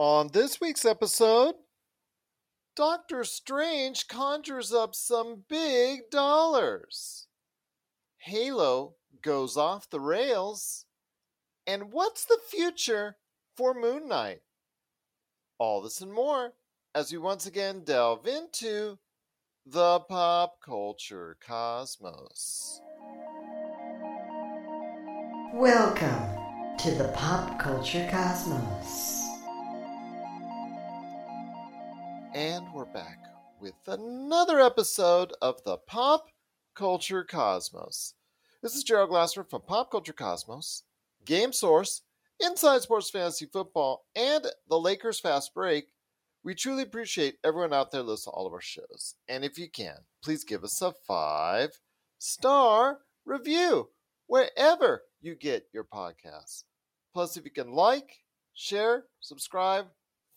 On this week's episode, Doctor Strange conjures up some big dollars. Halo goes off the rails. And what's the future for Moon Knight? All this and more as we once again delve into the pop culture cosmos. Welcome to the pop culture cosmos. And we're back with another episode of the Pop Culture Cosmos. This is Gerald Glasser from Pop Culture Cosmos, Game Source, Inside Sports Fantasy Football, and the Lakers Fast Break. We truly appreciate everyone out there listening to all of our shows. And if you can, please give us a five star review wherever you get your podcasts. Plus, if you can like, share, subscribe,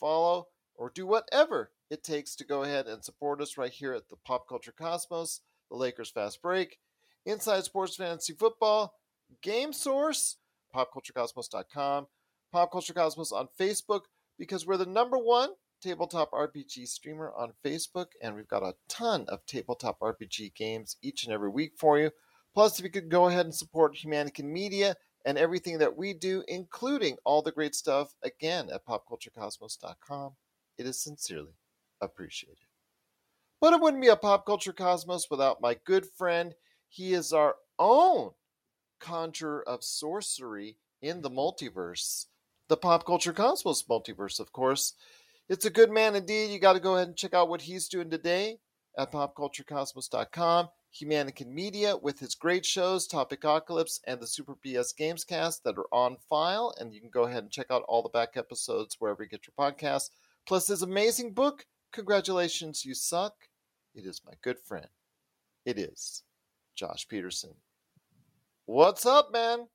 follow, or do whatever it takes to go ahead and support us right here at the Pop Culture Cosmos, the Lakers Fast Break, Inside Sports Fantasy Football, Game Source, PopCultureCosmos.com, Pop Culture Cosmos on Facebook, because we're the number one tabletop RPG streamer on Facebook, and we've got a ton of tabletop RPG games each and every week for you. Plus, if you could go ahead and support Humanican Media and everything that we do, including all the great stuff, again at PopCultureCosmos.com, it is sincerely appreciated. But it wouldn't be a pop culture cosmos without my good friend. He is our own conjurer of sorcery in the multiverse, the pop culture cosmos multiverse, of course. It's a good man indeed. You got to go ahead and check out what he's doing today at popculturecosmos.com. Humanican Media with his great shows, Topicocalypse and the Super BS Gamescast that are on file. And you can go ahead and check out all the back episodes wherever you get your podcasts. Plus his amazing book, Congratulations, You Suck. It is my good friend. It is Josh Peterson. What's up, man?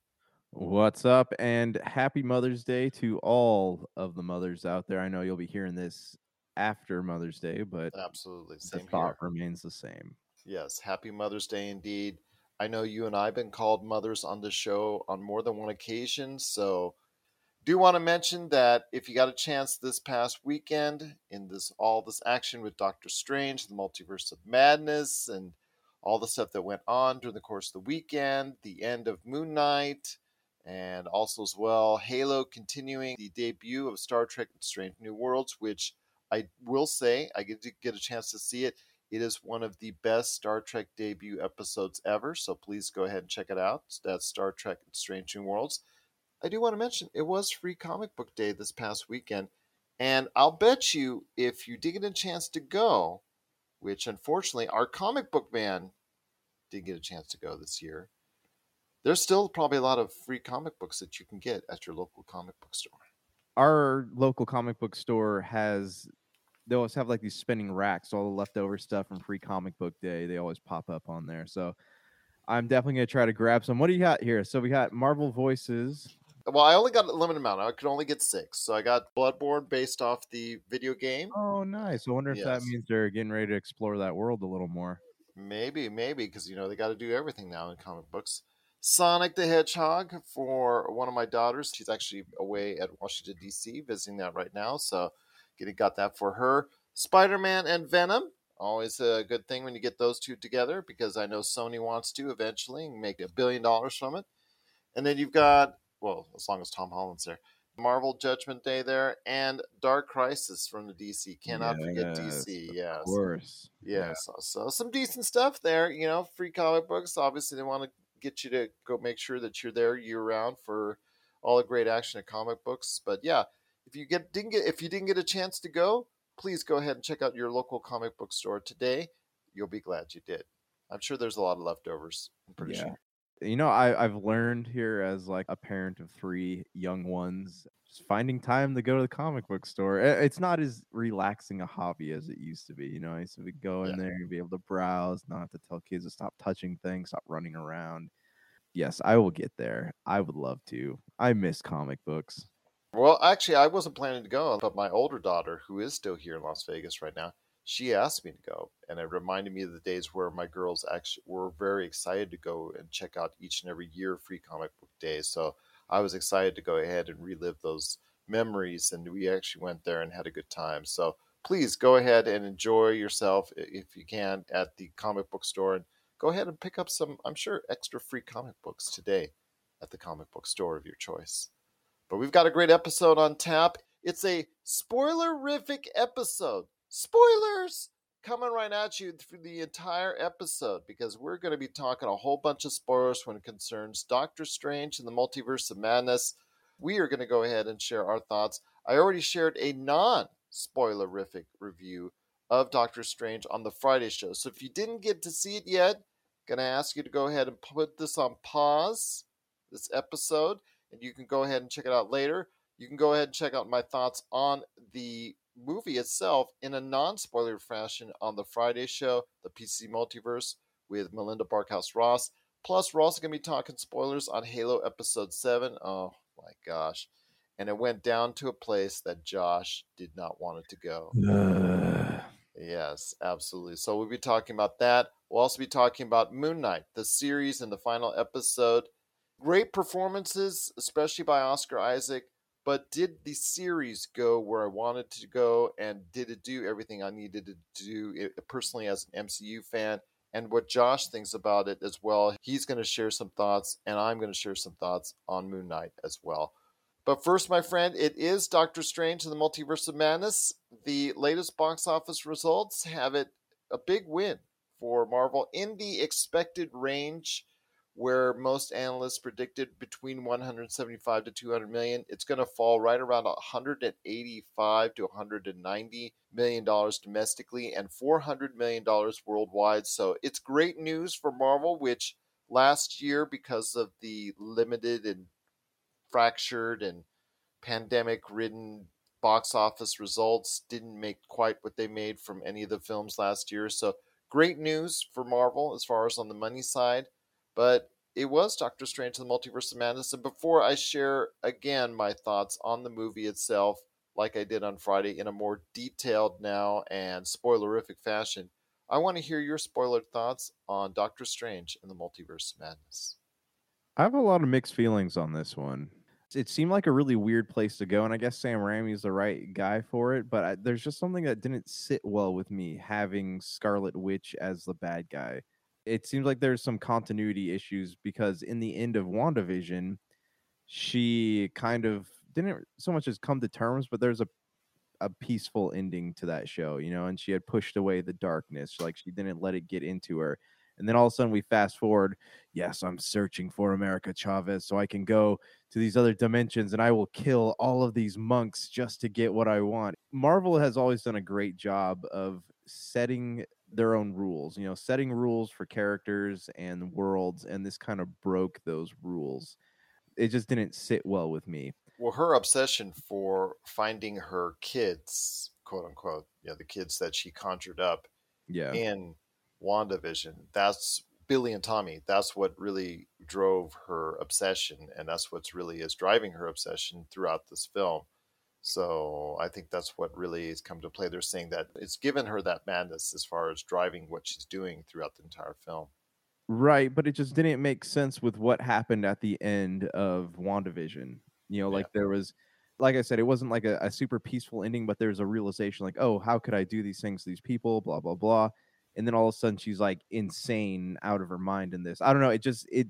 What's up? And happy Mother's Day to all of the mothers out there. I know you'll be hearing this after Mother's Day, but Absolutely. the Same thought here. remains the same. Yes, happy Mother's Day indeed. I know you and I have been called mothers on the show on more than one occasion, so do want to mention that if you got a chance this past weekend in this all this action with Doctor Strange, the Multiverse of Madness, and all the stuff that went on during the course of the weekend, the end of Moon Knight, and also as well Halo continuing the debut of Star Trek Strange New Worlds, which I will say I get to get a chance to see it. It is one of the best Star Trek debut episodes ever, so please go ahead and check it out. That's Star Trek Strange New Worlds. I do want to mention it was free comic book day this past weekend, and I'll bet you if you did get a chance to go, which unfortunately our comic book man didn't get a chance to go this year, there's still probably a lot of free comic books that you can get at your local comic book store. Our local comic book store has they always have like these spinning racks, all the leftover stuff from free comic book day. They always pop up on there. So I'm definitely gonna try to grab some. What do you got here? So we got Marvel Voices. Well, I only got a limited amount. I could only get six, so I got Bloodborne based off the video game. Oh, nice. I wonder if that means they're getting ready to explore that world a little more. Maybe, maybe, because you know they got to do everything now in comic books. Sonic the Hedgehog for one of my daughters. She's actually away at Washington D.C. visiting that right now, so getting got that for her. Spider Man and Venom. Always a good thing when you get those two together because I know Sony wants to eventually make a billion dollars from it. And then you've got, well, as long as Tom Holland's there, Marvel Judgment Day there, and Dark Crisis from the DC. Cannot forget DC. Yes. Of Yes. course. Yeah, so, so some decent stuff there. You know, free comic books. Obviously, they want to get you to go make sure that you're there year round for all the great action of comic books. But yeah, if you get didn't get if you didn't get a chance to go, please go ahead and check out your local comic book store today. You'll be glad you did. I'm sure there's a lot of leftovers. I'm pretty Yeah. sure. You know I, i've learned here as like a parent of three young ones just finding time to go to the comic book store eh, it's not as relaxing a hobby as it used to be you know i used to be go in Yeah. there and be able to browse not have to tell kids to stop touching things stop running around yes i will get there i would love to i miss comic books Well, actually, I wasn't planning to go, but my older daughter, who is still here in Las Vegas right now, she asked me to go, and it reminded me of the days where my girls actually were very excited to go and check out each and every year free comic book day. So I was excited to go ahead and relive those memories, and we actually went there and had a good time. So please go ahead and enjoy yourself if you can at the comic book store and go ahead and pick up some, I'm sure, extra free comic books today at the comic book store of your choice. But we've got a great episode on tap. It's a spoilerific episode. Spoilers! Coming right at you through the entire episode because we're going to be talking a whole bunch of spoilers when it concerns Doctor Strange and the Multiverse of Madness. We are going to go ahead and share our thoughts. I already shared a non spoilerific review of Doctor Strange on the Friday show. So if you didn't get to see it yet, going to ask you to go ahead and put this on pause, this episode, and you can go ahead and check it out later. You can go ahead and check out my thoughts on the movie itself in a non spoiler fashion on the Friday show, the PC Multiverse, with Melinda Barkhouse Ross. Plus, we're also going to be talking spoilers on Halo Episode 7. Oh my gosh. And it went down to a place that Josh did not want it to go. Uh, Yes, absolutely. So we'll be talking about that. We'll also be talking about Moon Knight, the series and the final episode. Great performances, especially by Oscar Isaac. But did the series go where I wanted to go, and did it do everything I needed to do eh, personally as an MCU fan? And what Josh thinks about it as well. He's going to share some thoughts, and I'm going to share some thoughts on Moon Knight as well. But first, my friend, it is Doctor Strange and the Multiverse of Madness. The latest box office results have it a big win for Marvel in the expected range where most analysts predicted between 175 to 200 million. It's going to fall right around 185 to 190 million dollars domestically and 400 million dollars worldwide. So it's great news for Marvel, which last year, because of the limited and fractured and pandemic ridden box office results didn't make quite what they made from any of the films last year. So great news for Marvel as far as on the money side. But it was Doctor Strange and the Multiverse of Madness. And before I share again my thoughts on the movie itself, like I did on Friday in a more detailed now and spoilerific fashion, I want to hear your spoiler thoughts on Doctor Strange and the Multiverse of Madness. I have a lot of mixed feelings on this one. It seemed like a really weird place to go, and I guess Sam Raimi is the right guy for it. But I, there's just something that didn't sit well with me having Scarlet Witch as the bad guy. It seems like there's some continuity issues because in the end of WandaVision, she kind of didn't so much as come to terms, but there's a a peaceful ending to that show, you know, and she had pushed away the darkness, like she didn't let it get into her. And then all of a sudden we fast forward, yes, I'm searching for America Chavez so I can go to these other dimensions and I will kill all of these monks just to get what I want. Marvel has always done a great job of setting their own rules, you know, setting rules for characters and worlds, and this kind of broke those rules. It just didn't sit well with me. Well, her obsession for finding her kids, quote unquote, you know, the kids that she conjured up Yeah. in WandaVision, that's Billy and Tommy. That's what really drove her obsession, and that's what's really is driving her obsession throughout this film. So I think that's what really has come to play. They're saying that it's given her that madness as far as driving what she's doing throughout the entire film. Right, but it just didn't make sense with what happened at the end of WandaVision. You know, Yeah. like there was like I said, it wasn't like a, a super peaceful ending, but there's a realization like, oh, how could I do these things to these people? Blah blah blah. And then all of a sudden she's like insane out of her mind in this. I don't know. It just it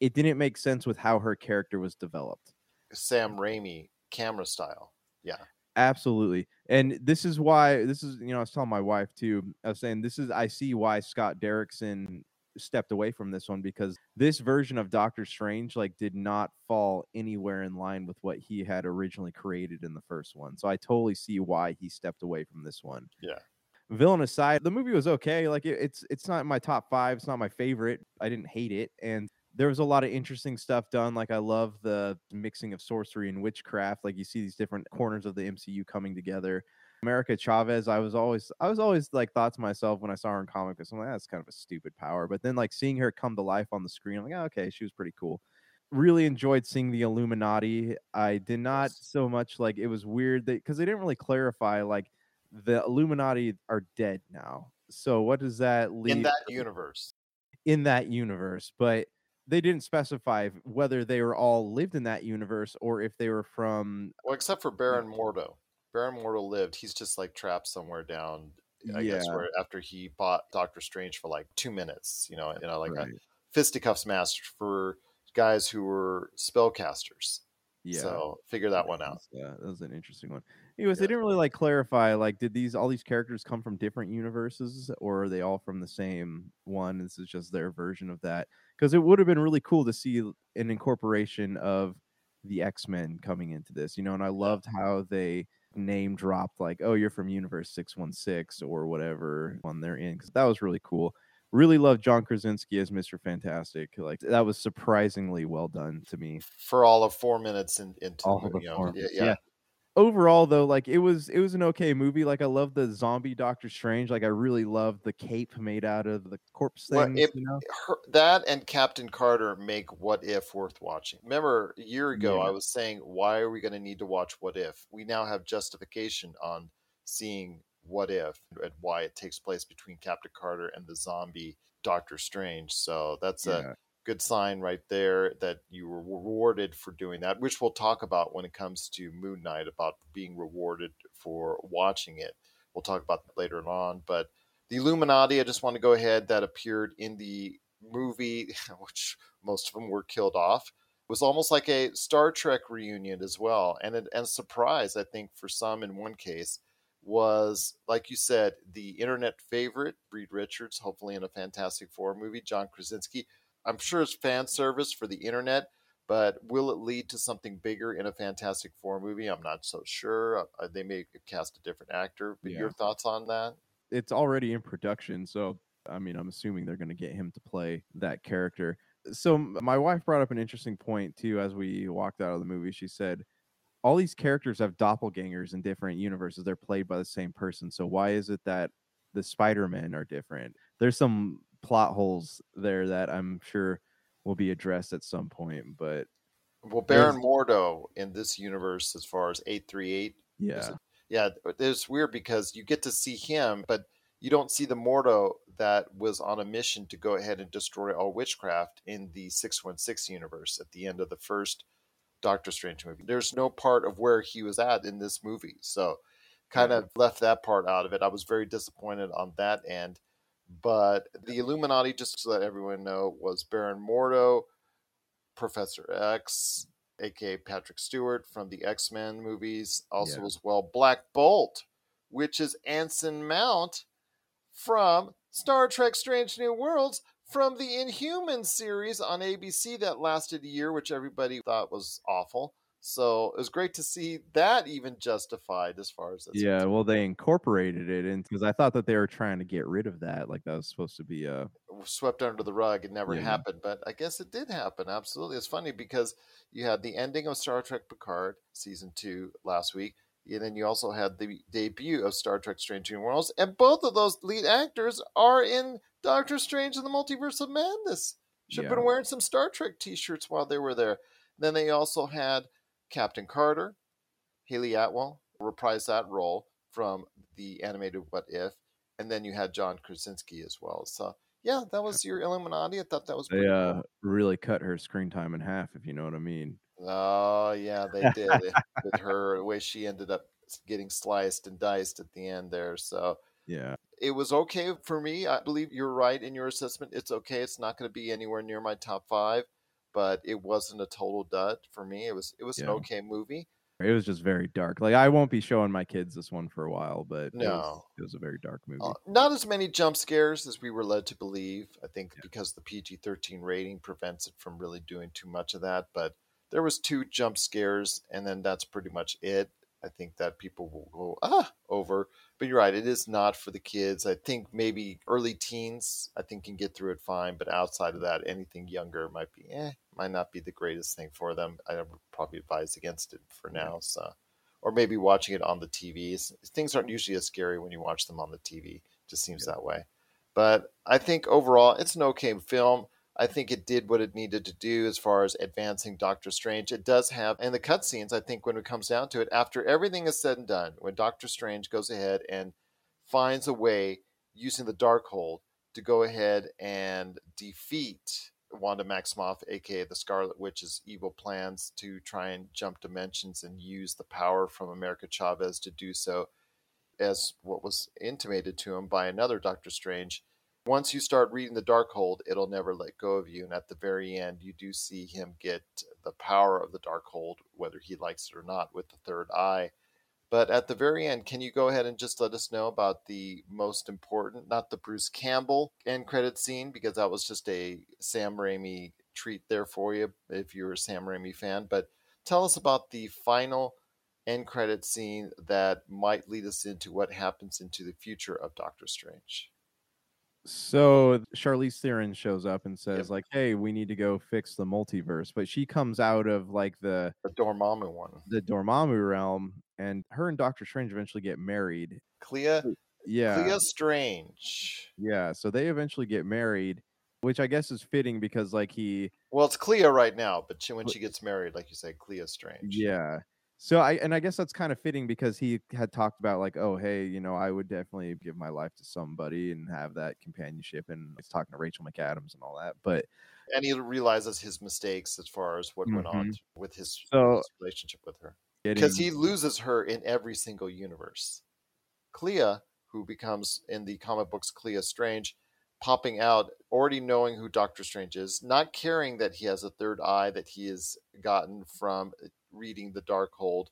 it didn't make sense with how her character was developed. Sam Raimi camera style. Yeah. Absolutely. And this is why this is, you know, I was telling my wife too. I was saying this is I see why Scott Derrickson stepped away from this one because this version of Doctor Strange like did not fall anywhere in line with what he had originally created in the first one. So I totally see why he stepped away from this one. Yeah. Villain aside, the movie was okay. Like it, it's it's not my top five. It's not my favorite. I didn't hate it, and there was a lot of interesting stuff done. Like I love the mixing of sorcery and witchcraft. Like you see these different corners of the MCU coming together. America Chavez, I was always I was always like thought to myself when I saw her in comic books, I'm like, that's kind of a stupid power. But then like seeing her come to life on the screen, I'm like, oh, okay, she was pretty cool. Really enjoyed seeing the Illuminati. I did not so much like it was weird that because they didn't really clarify like the Illuminati are dead now. So what does that leave In that universe. in that universe? But they didn't specify whether they were all lived in that universe or if they were from Well, except for Baron Mordo. Baron Mordo lived. He's just like trapped somewhere down. I guess where after he bought Doctor Strange for like two minutes, you know, you know, like right. a fisticuffs match for guys who were spellcasters. yeah. So figure that one out. Yeah, that was an interesting one. Anyways, they didn't really like clarify like did these all these characters come from different universes or are they all from the same one? This is just their version of that. Because it would have been really cool to see an incorporation of the X-Men coming into this, you know, and I loved how they name dropped like, oh, you're from Universe 616 or whatever one they're in. Cause that was really cool. Really loved John Krasinski as Mr. Fantastic. Like that was surprisingly well done to me. For all of four minutes in, into All the of the you know, yeah, yeah. yeah. Overall though like it was it was an okay movie like i love the zombie doctor strange like i really loved the cape made out of the corpse Well, things it- you know her, that and Captain Carter make What If worth watching. Remember, a year ago, Yeah. I was saying, why are we going to need to watch What If? We now have justification on seeing What If and why it takes place between Captain Carter and the zombie Doctor Strange. So that's a Yeah. Good sign right there that you were rewarded for doing that, which we'll talk about when it comes to Moon Knight about being rewarded for watching it. We'll talk about that later on. But the Illuminati, I just want to go ahead, that appeared in the movie, which most of them were killed off, was almost like a Star Trek reunion as well. And, it, and a surprise, I think, for some in one case was, like you said, the internet favorite, Reed Richards, hopefully in a Fantastic Four movie, John Krasinski. I'm sure it's fan service for the internet, but will it lead to something bigger in a Fantastic Four movie? I'm not so sure. Uh, they may cast a different actor. But Yeah. your thoughts on that? it's already in production so i mean i'm assuming they're going to get him to play that character so my wife brought up an interesting point too as we walked out of the movie she said all these characters have doppelgangers in different universes they're played by the same person so why is it that the spider-men are different there's some plot holes there that i'm sure will be addressed at some point but Well, Baron Mordo in this universe, as far as 838, yeah it- yeah, it's weird because you get to see him, but you don't see the Mordo that was on a mission to go ahead and destroy all witchcraft in the 616 universe at the end of the first Doctor Strange movie. There's no part of where he was at in this movie. So kind of left that part out of it. I was very disappointed on that end. But the Illuminati, just to let everyone know, was Baron Mordo, Professor X, aka Patrick Stewart from the X Men movies, also Yeah. as well Black Bolt, which is Anson Mount from Star Trek Strange New Worlds from the Inhuman series on ABC that lasted a year, which everybody thought was awful. So it was great to see that even justified as far as yeah well they incorporated it in because i thought that they were trying to get rid of that like that was supposed to be a swept under the rug. It never Yeah. happened, but I guess it did happen. Absolutely. It's funny because you had the ending of Star Trek Picard season two last week, and then you also had the debut of Star Trek Strange New Worlds, and both of those lead actors are in Doctor Strange and the Multiverse of Madness. Should have Yeah. been wearing some Star Trek T-shirts while they were there. Then they also had Captain Carter, Hayley Atwell reprised that role from the animated What If, and then you had John Krasinski as well. So yeah, that was your Illuminati. I thought that was pretty they uh cool. really cut her screen time in half if you know what i mean Oh yeah, they did with her the way she ended up getting sliced and diced at the end there. So yeah it was okay for me. I believe you're right in your assessment. It's okay. It's not going to be anywhere near my top five, but it wasn't a total dud for me. It was it was an okay movie. It was just very dark. Like I won't be showing my kids this one for a while, but it was, No. it was a very dark movie. Uh, not as many jump scares as we were led to believe. I think Yeah. because the PG-13 rating prevents it from really doing too much of that. But there was two jump scares, and then that's pretty much it. I think that people will go ah over. But you're right; it is not for the kids. I think maybe early teens, I think can get through it fine. But outside of that, anything younger might be eh, might not be the greatest thing for them. I would probably advise against it for now. So, or maybe watching it on the TV. Things aren't usually as scary when you watch them on the TV. Just seems that way. But I think overall, it's an okay film. I think it did what it needed to do as far as advancing Doctor Strange. It does have, and the cutscenes, I think, when it comes down to it, after everything is said and done, when Doctor Strange goes ahead and finds a way using the Darkhold to go ahead and defeat Wanda Maximoff, aka the Scarlet Witch's evil plans to try and jump dimensions and use the power from America Chavez to do so, as what was intimated to him by another Doctor Strange. Once you start reading the Darkhold, it'll never let go of you. And at the very end, you do see him get the power of the Darkhold, whether he likes it or not, with the third eye. But at the very end, can you go ahead and just let us know about the most important, not the Bruce Campbell end credit scene, because that was just a Sam Raimi treat there for you if you're a Sam Raimi fan. But tell us about the final end credit scene that might lead us into what happens into the future of Doctor Strange. So Charlize Theron shows up and says, like, hey, we need to go fix the multiverse. But she comes out of like the The Dormammu one. the Dormammu realm, and her and Doctor Strange eventually get married. Clea, Yeah. Clea Strange. Yeah. So they eventually get married, which I guess is fitting because like he Well, it's Clea right now, but she, when she gets married, like you said, Clea Strange. Yeah. So I and I guess that's kind of fitting because he had talked about like, oh hey, you know, I would definitely give my life to somebody and have that companionship and he's talking to Rachel McAdams and all that. But And he realizes his mistakes as far as what went on mm-hmm. with his, So- his relationship with her. Because he loses her in every single universe. Clea, who becomes in the comic books Clea Strange, popping out, already knowing who Doctor Strange is, not caring that he has a third eye that he has gotten from uh, reading the Darkhold.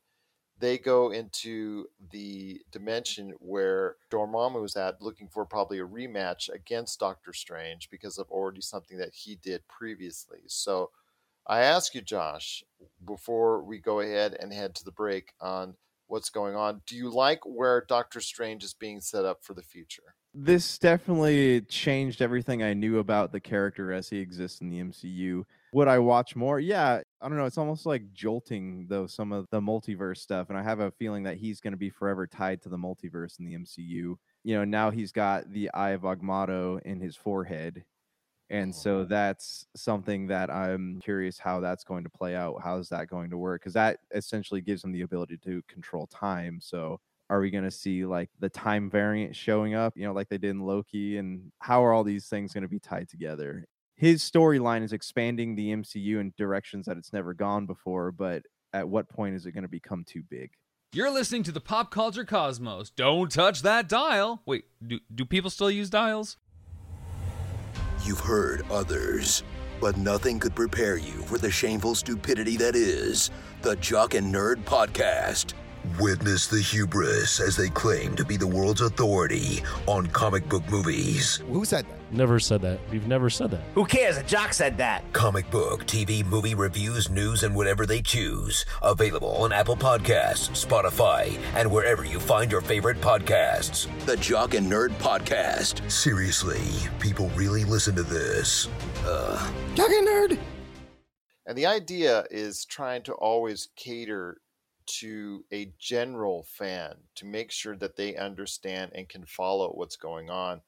They go into the dimension where Dormammu is at, looking for probably a rematch against Doctor Strange because of already something that he did previously. So I ask you, Josh, before we go ahead and head to the break on what's going on, do you like where Doctor Strange is being set up for the future? This definitely changed everything I knew about the character as he exists in the MCU. Would I watch more? Yeah, I don't know. It's almost like jolting though some of the multiverse stuff, and I have a feeling that he's going to be forever tied to the multiverse in the MCU. You know, now he's got the Eye of Agamotto in his forehead, and oh, so that's something that I'm curious how that's going to play out. How is that going to work? Because that essentially gives him the ability to control time. So are we going to see like the time variant showing up you know like they did in loki and how are all these things going to be tied together his storyline is expanding the mcu in directions that it's never gone before but at what point is it going to become too big You're listening to the Pop Culture Cosmos. Don't touch that dial. Wait, do, do people still use dials? You've heard others, but nothing could prepare you for the shameful stupidity that is the Jock and Nerd Podcast. Witness the hubris as they claim to be the world's authority on comic book movies. Who said that? Never said that. We've never said that. Who cares? A jock said that. Comic book, TV, movie reviews, news, and whatever they choose. Available on Apple Podcasts, Spotify, and wherever you find your favorite podcasts. The Jock and Nerd Podcast. Seriously, people really listen to this. Uh, Jock and nerd. And the idea is trying to always cater to a general fan to make sure that they understand and can follow what's going on.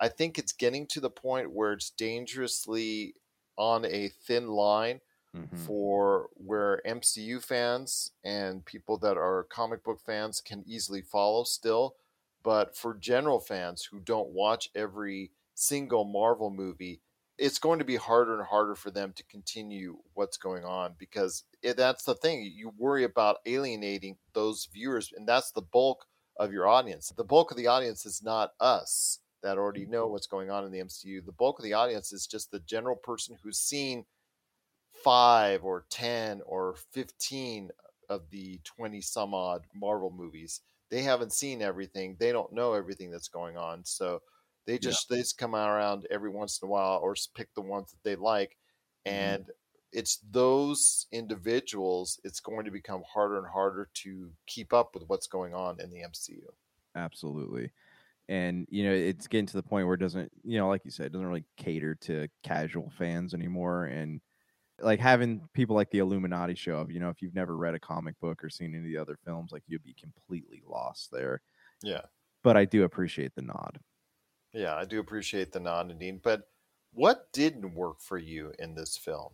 I think it's getting to the point where it's dangerously on a thin line mm-hmm. for where MCU fans and people that are comic book fans can easily follow still. But for general fans who don't watch every single Marvel movie, it's going to be harder and harder for them to continue what's going on because it, that's the thing. You worry about alienating those viewers, and that's the bulk of your audience. The bulk of the audience is not us that already know mm-hmm. what's going on in the MCU. The bulk of the audience is just the general person who's seen five or 10 or 15 of the 20 some odd Marvel movies. They haven't seen everything, they don't know everything that's going on. So they just they just come around every once in a while or pick the ones that they like mm-hmm. and it's those individuals it's going to become harder and harder to keep up with what's going on in the MCU. absolutely and you know it's getting to the point where it doesn't you know like you said it doesn't really cater to casual fans anymore and like having people like the illuminati show up you know if you've never read a comic book or seen any of the other films like you'd be completely lost there Yeah. but i do appreciate the nod Yeah, I do appreciate the nod, Nadine. But what didn't work for you in this film?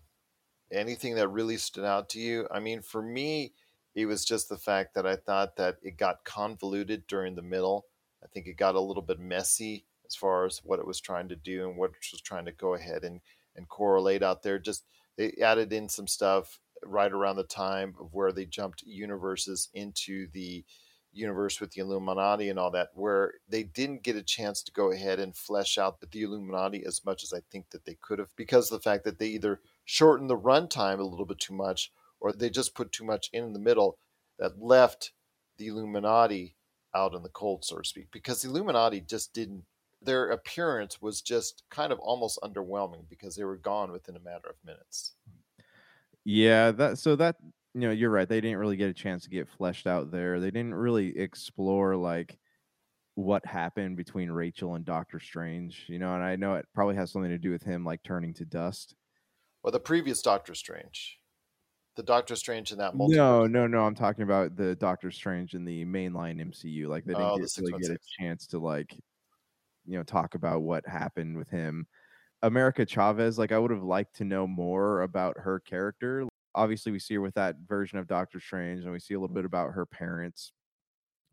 Anything that really stood out to you? I mean, for me, it was just the fact that I thought that it got convoluted during the middle. I think it got a little bit messy as far as what it was trying to do and what it was trying to go ahead and and correlate out there. Just they added in some stuff right around the time of where they jumped universes into the universe with the Illuminati and all that, where they didn't get a chance to go ahead and flesh out the Illuminati as much as I think that they could have because of the fact that they either shortened the runtime a little bit too much or they just put too much in the middle that left the Illuminati out in the cold, so to speak, because the Illuminati just didn't. Their appearance was just kind of almost underwhelming because they were gone within a matter of minutes. Yeah, that so that you know, you're right. They didn't really get a chance to get fleshed out there. They didn't really explore like what happened between Rachel and Doctor Strange, you know, and I know it probably has something to do with him like turning to dust. Well, the previous Doctor Strange, the Doctor Strange in that multiverse. No, no, no. I'm talking about the Doctor Strange in the mainline MCU. Like they didn't oh, get, really get a chance to like, you know, talk about what happened with him. America Chavez, like I would have liked to know more about her character obviously we see her with that version of Doctor Strange, and we see a little bit about her parents,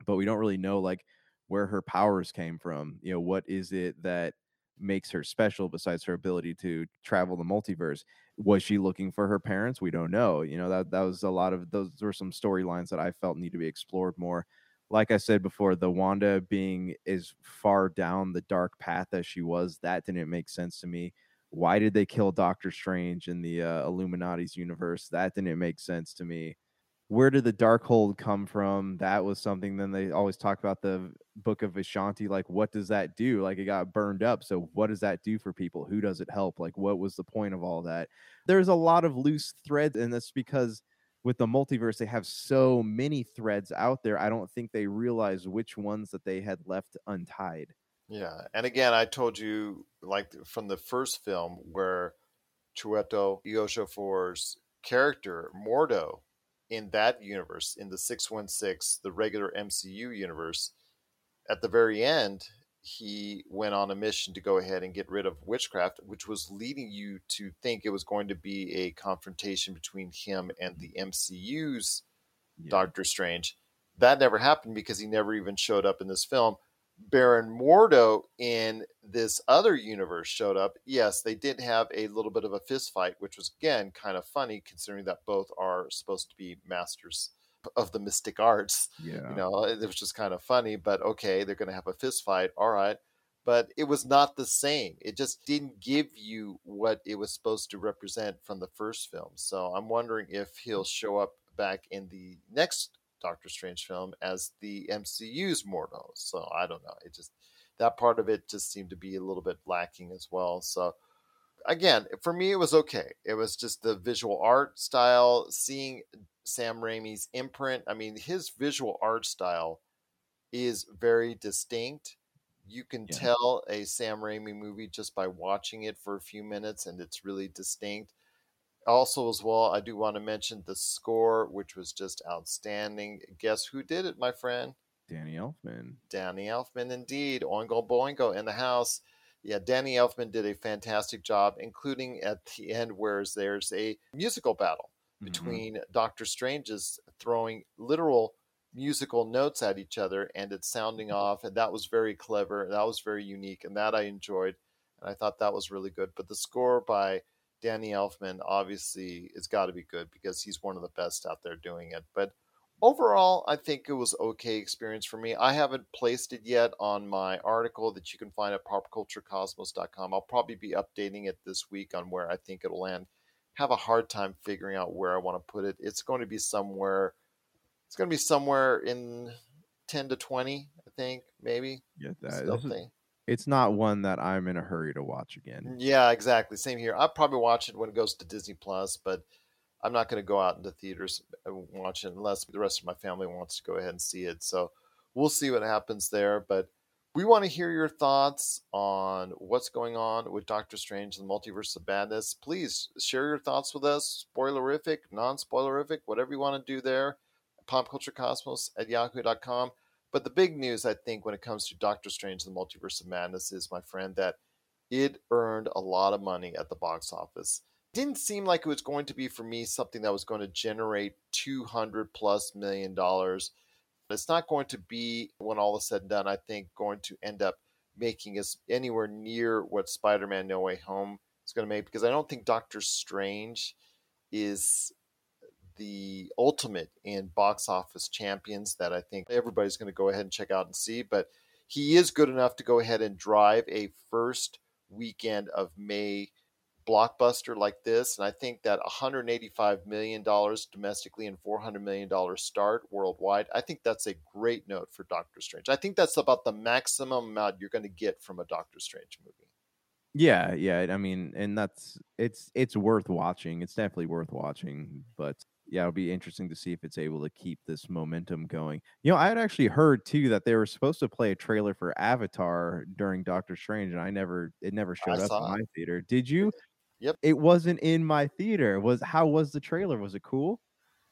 but we don't really know like where her powers came from. You know, what is it that makes her special besides her ability to travel the multiverse? Was she looking for her parents? We don't know. You know, that that was a lot of those were some storylines that I felt need to be explored more. Like I said before, the Wanda being as far down the dark path as she was, that didn't make sense to me why did they kill Doctor Strange in the uh, Illuminati's universe? That didn't make sense to me. Where did the Darkhold come from? That was something. Then they always talk about the Book of Vishanti. Like, what does that do? Like, it got burned up. So, what does that do for people? Who does it help? Like, what was the point of all that? There's a lot of loose threads, and that's because with the multiverse, they have so many threads out there. I don't think they realized which ones that they had left untied. Yeah, and again, I told you like from the first film where Chiwetel Ejiofor's character Mordo in that universe, in the six one six, the regular MCU universe, at the very end, he went on a mission to go ahead and get rid of witchcraft, which was leading you to think it was going to be a confrontation between him and the MCU's yeah. Doctor Strange. That never happened because he never even showed up in this film Baron Mordo in this other universe showed up, yes, they did have a little bit of a fist fight, which was again kind of funny considering that both are supposed to be masters of the mystic arts. Yeah. You know, uh, it was just kind of funny, but okay, they're going to have a fist fight. All right. But it was not the same. It just didn't give you what it was supposed to represent from the first film. So I'm wondering if he'll show up back in the next Doctor Strange film as the MCU's Mordo. So I don't know. It just that part of it just seemed to be a little bit lacking as well. So again, for me, it was okay. It was just the visual art style, seeing Sam Raimi's imprint. I mean, his visual art style is very distinct. You can yeah. tell a Sam Raimi movie just by watching it for a few minutes, and it's really distinct also as well i do want to mention the score which was just outstanding guess who did it my friend danny elfman danny elfman indeed oingo boingo in the house yeah danny elfman did a fantastic job including at the end where there's a musical battle mm-hmm. between mm-hmm. doctor strange's throwing literal musical notes at each other and it's sounding mm-hmm. off and that was very clever that was very unique and that i enjoyed and i thought that was really good but the score by Danny Elfman obviously it's got to be good because he's one of the best out there doing it. But overall, I think it was okay experience for me. I haven't placed it yet on my article that you can find at popculturecosmos.com. I'll probably be updating it this week on where I think it'll land. Have a hard time figuring out where I want to put it. It's going to be somewhere. It's going to be somewhere in ten to twenty, I think, maybe. Yeah, that, Still think it's not one that I'm in a hurry to watch again. Mm, yeah, exactly. Same here. I'll probably watch it when it goes to Disney Plus, but I'm not going to go out into theaters and watch it unless the rest of my family wants to go ahead and see it. So we'll see what happens there. But we want to hear your thoughts on what's going on with Doctor Strange and the Multiverse of Madness. Please share your thoughts with us. Spoilerific, non spoilerific, whatever you want to do there. Popculturecosmos at yahoo.com. But the big news, I think, when it comes to Doctor Strange the Multiverse of Madness is, my friend, that it earned a lot of money at the box office. It Didn't seem like it was going to be for me something that was going to generate 200 plus million dollars. It's not going to be, when all is said and done, I think, going to end up making us anywhere near what Spider Man No Way Home is going to make because I don't think Doctor Strange is the ultimate in box office champions that I think everybody's going to go ahead and check out and see. But he is good enough to go ahead and drive a first weekend of May blockbuster like this. And I think that $185 million domestically and $400 million start worldwide, I think that's a great note for Doctor Strange. I think that's about the maximum amount you're going to get from a Doctor Strange movie. Yeah, yeah. I mean, and that's it's it's worth watching. It's definitely worth watching. But yeah, it'll be interesting to see if it's able to keep this momentum going. You know, I had actually heard too that they were supposed to play a trailer for Avatar during Doctor Strange, and I never it never showed I up in it. my theater. Did you? Yep. It wasn't in my theater. Was how was the trailer? Was it cool?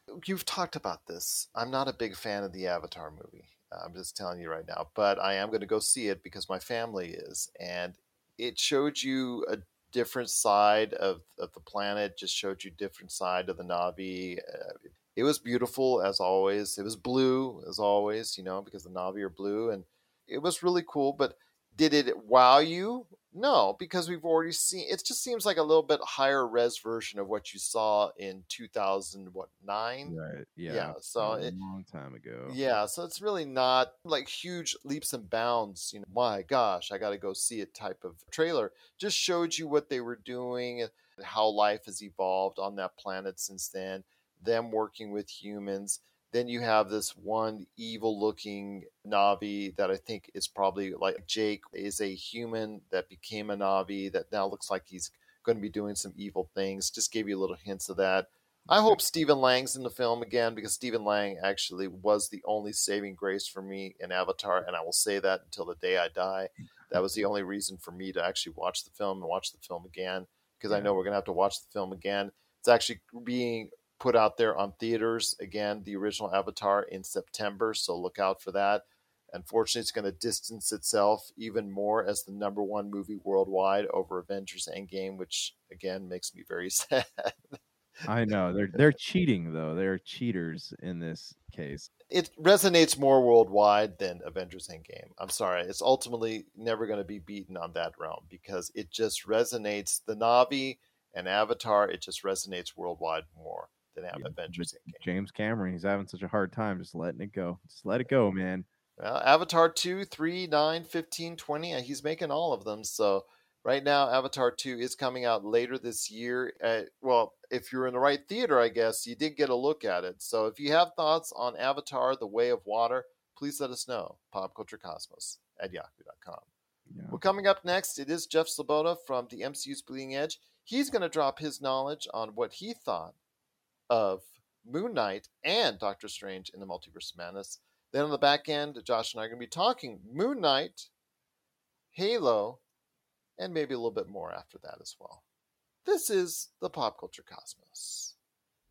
Uh, you've talked about this. I'm not a big fan of the Avatar movie. Uh, I'm just telling you right now, but I am going to go see it because my family is, and it showed you a different side of, of the planet. Just showed you different side of the Na'vi. Uh, it was beautiful as always. It was blue as always, you know, because the Na'vi are blue, and it was really cool. But did it wow you? No, because we've already seen. It just seems like a little bit higher res version of what you saw in 2000 what nine. Right. Yeah. Yeah, so it's a it- long time ago. Yeah, so it's really not like huge leaps and bounds. You know, my gosh, I got to go see it type of trailer. Just showed you what they were doing, how life has evolved on that planet since then. Them working with humans. Then you have this one evil looking Na'vi that I think is probably like Jake is a human that became a Na'vi that now looks like he's going to be doing some evil things. Just gave you a little hints of that. I hope Stephen Lang's in the film again because Stephen Lang actually was the only saving grace for me in Avatar, and I will say that until the day I die. That was the only reason for me to actually watch the film and watch the film again because I know we're gonna have to watch the film again. It's actually being put out there on theaters again, the original Avatar in September, so look out for that. Unfortunately, it's going to distance itself even more as the number one movie worldwide over Avengers Endgame, which again makes me very sad. I know they're they're cheating though. They're cheaters in this case. it resonates more worldwide than Avengers Endgame. I'm sorry, it's ultimately never going to be beaten on that realm because it just resonates. The Na'vi and Avatar, it just resonates worldwide more than Yeah, Avengers Endgame. James Cameron, he's having such a hard time just letting it go. Just let it go, man. Well, Avatar 2, 3, 9, 15, 20, uh, he's making all of them. So right now, Avatar 2 is coming out later this year. Uh, well, if you're in the right theater, I guess, you did get a look at it. So if you have thoughts on Avatar, The Way of Water, please let us know. Popculturecosmos at yahoo.com. Yeah. Well, coming up next, it is Jeff Sloboda from the MCU's Bleeding Edge. He's going to drop his knowledge on what he thought of Moon Knight and Doctor Strange in the Multiverse of Madness. Then on the back end, Josh and I are going to be talking Moon Knight, Halo, and maybe a little bit more after that as well. This is the Pop Culture Cosmos.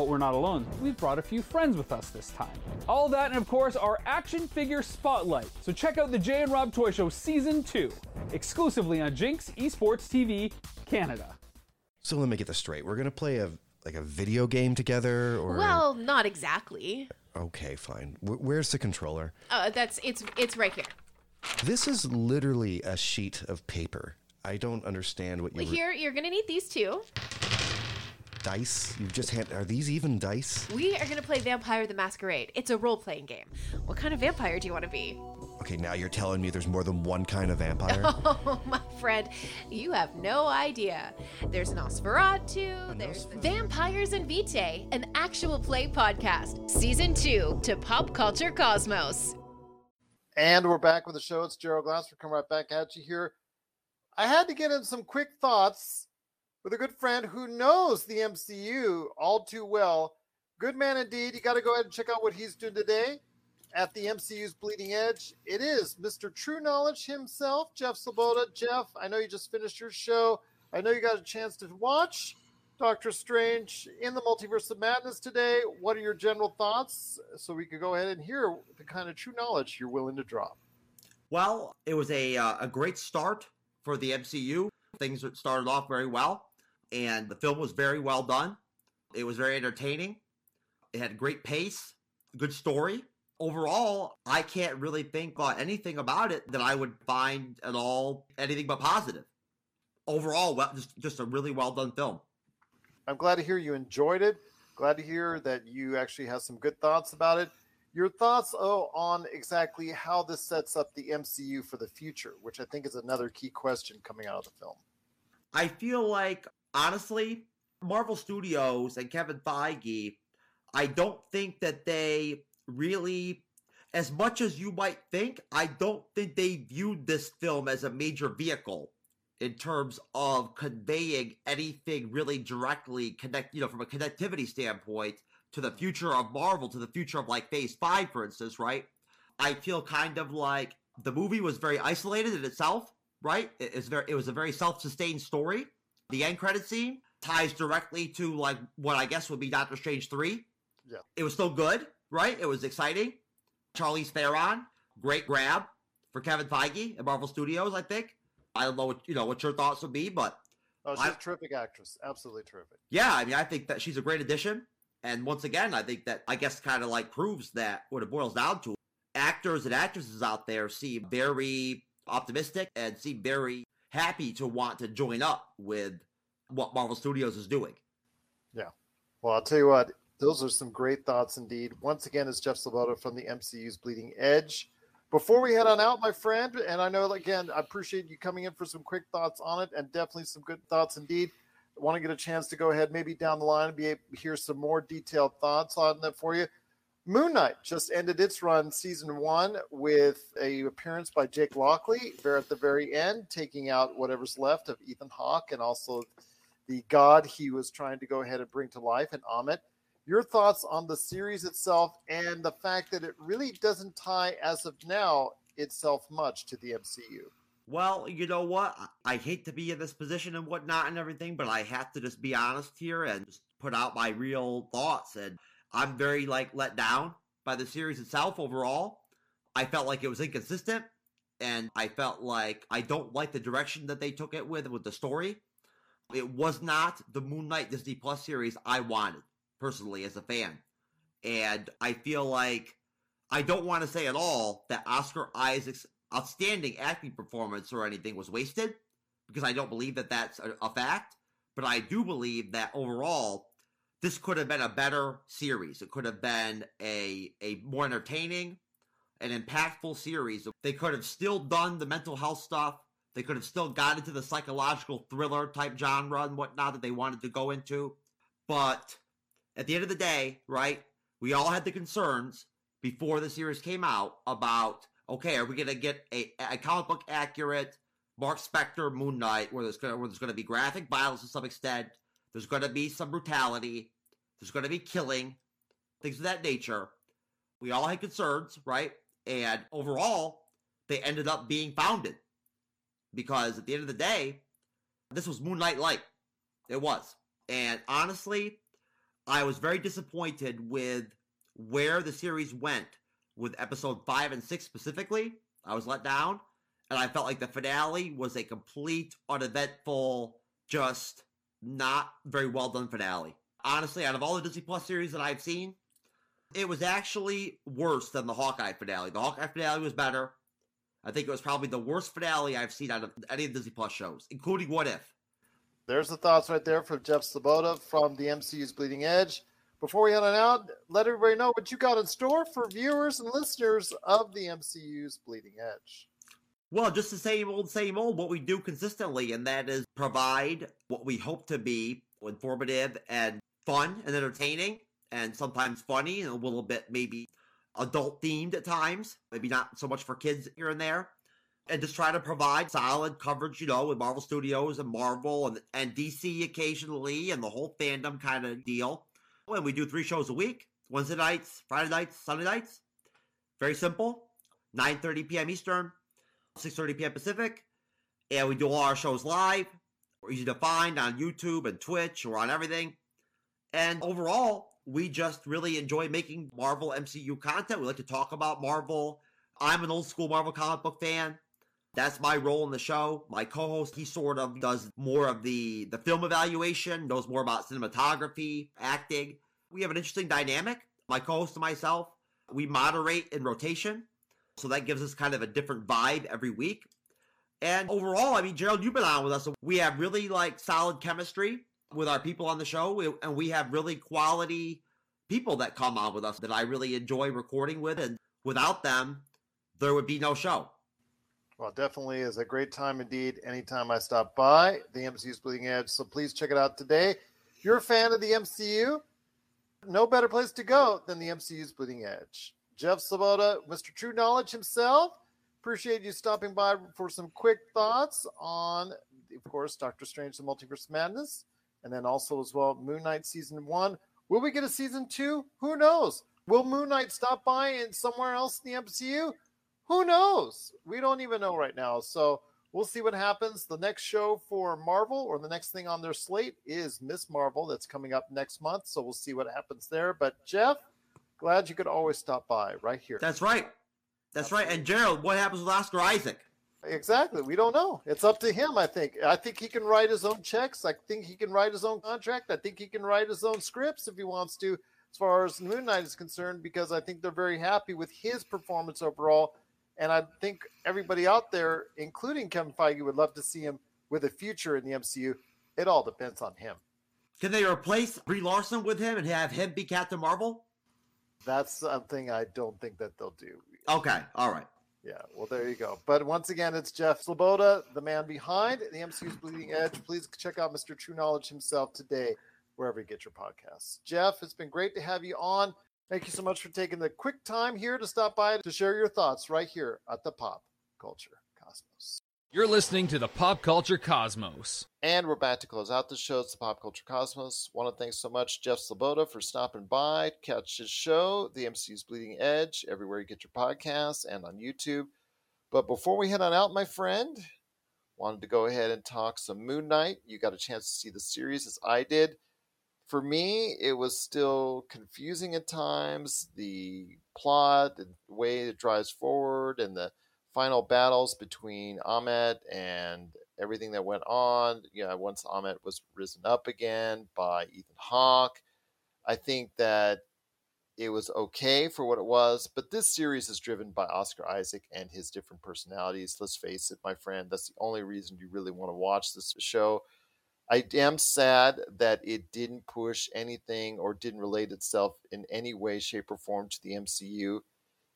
But we're not alone. We've brought a few friends with us this time. All that, and of course, our action figure spotlight. So check out the Jay and Rob Toy Show Season 2, exclusively on Jinx Esports TV Canada. So let me get this straight. We're gonna play a like a video game together, or Well, not exactly. okay, fine. Wh- where's the controller? Uh, that's it's it's right here. This is literally a sheet of paper. I don't understand what you re- Here, you're gonna need these two. Dice. You've just hand. Are these even dice? We are gonna play Vampire the Masquerade. It's a role-playing game. What kind of vampire do you want to be? Okay, now you're telling me there's more than one kind of vampire. Oh, my friend, you have no idea. There's an Nosferatu. There's Vampires and Vitae, an actual play podcast, season two to Pop Culture Cosmos. And we're back with the show. It's Gerald Glass. We're coming right back at you here. I had to get in some quick thoughts with a good friend who knows the MCU all too well. Good man indeed. You got to go ahead and check out what he's doing today at the MCU's Bleeding Edge. It is Mr. True Knowledge himself, Jeff Sloboda. Jeff, I know you just finished your show. I know you got a chance to watch Doctor Strange in the Multiverse of Madness today. What are your general thoughts so we could go ahead and hear the kind of true knowledge you're willing to drop? Well, it was a uh, a great start for the MCU. Things started off very well, and the film was very well done. It was very entertaining. It had great pace, good story. Overall, I can't really think about anything about it that I would find at all anything but positive. Overall, well, just just a really well done film. I'm glad to hear you enjoyed it. Glad to hear that you actually have some good thoughts about it. Your thoughts oh, on exactly how this sets up the MCU for the future, which I think is another key question coming out of the film. I feel like, honestly, Marvel Studios and Kevin Feige, I don't think that they really, as much as you might think, I don't think they viewed this film as a major vehicle in terms of conveying anything really directly connect, you know, from a connectivity standpoint to the future of Marvel, to the future of like Phase 5, for instance, right? I feel kind of like the movie was very isolated in itself, right? It, it's very, it was a very self sustained story. The end credit scene ties directly to like what I guess would be Doctor Strange 3. Yeah. It was still good, right? It was exciting. Charlize Theron, great grab for Kevin Feige at Marvel Studios, I think. I don't know what you know what your thoughts would be, but oh, she's I, a terrific actress, absolutely terrific. Yeah, I mean, I think that she's a great addition. And once again, I think that I guess kind of like proves that what it boils down to actors and actresses out there seem very optimistic and seem very happy to want to join up with what Marvel Studios is doing. Yeah. Well, I'll tell you what, those are some great thoughts indeed. Once again, it's Jeff Sloboda from the MCU's Bleeding Edge. Before we head on out, my friend, and I know again, I appreciate you coming in for some quick thoughts on it and definitely some good thoughts indeed I want to get a chance to go ahead, maybe down the line, and be able to hear some more detailed thoughts on that for you. Moon Knight just ended its run, season one, with a appearance by Jake Lockley there at the very end, taking out whatever's left of Ethan Hawke and also the god he was trying to go ahead and bring to life, and Ammit. Your thoughts on the series itself and the fact that it really doesn't tie, as of now, itself much to the MCU well, you know what? I hate to be in this position and whatnot and everything, but I have to just be honest here and just put out my real thoughts. And I'm very like let down by the series itself overall. I felt like it was inconsistent, and I felt like I don't like the direction that they took it with with the story. It was not the Moon Knight Disney Plus series I wanted personally as a fan, and I feel like I don't want to say at all that Oscar Isaac's outstanding acting performance or anything was wasted because I don't believe that that's a, a fact. But I do believe that overall, this could have been a better series. It could have been a a more entertaining, an impactful series. They could have still done the mental health stuff. They could have still got into the psychological thriller type genre and whatnot that they wanted to go into. But at the end of the day, right, we all had the concerns before the series came out about okay, are we going to get a, a comic book accurate Mark Spector Moon Knight where there's going where there's going to be graphic violence to some extent, there's going to be some brutality, there's going to be killing, things of that nature. We all had concerns, right? And overall, they ended up being founded because at the end of the day, this was Moon Knight Light. It was. And honestly, I was very disappointed with where the series went with episode five and six specifically. I was let down, and I felt like the finale was a complete, uneventful, just not very well done finale. Honestly, out of all the Disney Plus series that I've seen, it was actually worse than the Hawkeye finale. The Hawkeye finale was better. I think it was probably the worst finale I've seen out of any of Disney Plus shows, including What If. There's the thoughts right there from Jeff Sloboda from the MCU's Bleeding Edge before we head on out, let everybody know what you got in store for viewers and listeners of the MCU's Bleeding Edge. Well, just the same old, same old, what we do consistently, and that is provide what we hope to be informative and fun and entertaining, and sometimes funny and a little bit maybe adult themed at times, maybe not so much for kids here and there. And just try to provide solid coverage, you know, with Marvel Studios and Marvel and, and DC occasionally and the whole fandom kind of deal and we do three shows a week Wednesday nights, Friday nights, Sunday nights. Very simple 9.30 p.m. Eastern, 6.30 p.m. Pacific. And we do all our shows live. We're easy to find on YouTube and Twitch or on everything. And overall, we just really enjoy making Marvel MCU content. We like to talk about Marvel I'm an old school Marvel comic book fan. That's my role in the show. My co-host, he sort of does more of the the film evaluation, knows more about cinematography, acting. We have an interesting dynamic. My co-host and myself, we moderate in rotation, so that gives us kind of a different vibe every week. And overall, I mean, Gerald, you've been on with us. We have really like solid chemistry with our people on the show, and we have really quality people that come on with us that I really enjoy recording with. And without them, there would be no show. Well, definitely is a great time indeed. Anytime I stop by the MCU's Bleeding Edge, so please check it out today. If you're a fan of the MCU, no better place to go than the MCU's Bleeding Edge. Jeff Sloboda, Mr. True Knowledge himself. Appreciate you stopping by for some quick thoughts on, of course, Doctor Strange: The Multiverse Madness, and then also as well Moon Knight season one. Will we get a season two? Who knows? Will Moon Knight stop by in somewhere else in the MCU? Who knows? We don't even know right now. So we'll see what happens. The next show for Marvel or the next thing on their slate is Miss Marvel that's coming up next month. So we'll see what happens there. But Jeff, glad you could always stop by right here. That's right. That's Absolutely. right. And Gerald, what happens with Oscar Isaac? Exactly. We don't know. It's up to him, I think. I think he can write his own checks. I think he can write his own contract. I think he can write his own scripts if he wants to, as far as Moon Knight is concerned, because I think they're very happy with his performance overall and I think everybody out there, including Kevin Feige, would love to see him with a future in the MCU. It all depends on him. Can they replace Brie Larson with him and have him be Captain Marvel? That's something I don't think that they'll do. Okay, all right. Yeah, well, there you go. But once again, it's Jeff Sloboda, the man behind the MCU's Bleeding Edge. Please check out Mr. True Knowledge himself today, wherever you get your podcasts. Jeff, it's been great to have you on. Thank you so much for taking the quick time here to stop by to share your thoughts right here at the Pop Culture Cosmos. You're listening to the Pop Culture Cosmos. And we're back to close out the show. It's the Pop Culture Cosmos. Want to thank so much Jeff Sloboda for stopping by. Catch his show, The MCU's Bleeding Edge, everywhere you get your podcasts and on YouTube. But before we head on out, my friend, wanted to go ahead and talk some Moon Knight. You got a chance to see the series as I did for me, it was still confusing at times. The plot, the way it drives forward, and the final battles between Ammit and everything that went on. You know, once Ammit was risen up again by Ethan Hawke, I think that it was okay for what it was. But this series is driven by Oscar Isaac and his different personalities. Let's face it, my friend, that's the only reason you really want to watch this show I am sad that it didn't push anything or didn't relate itself in any way, shape, or form to the MCU.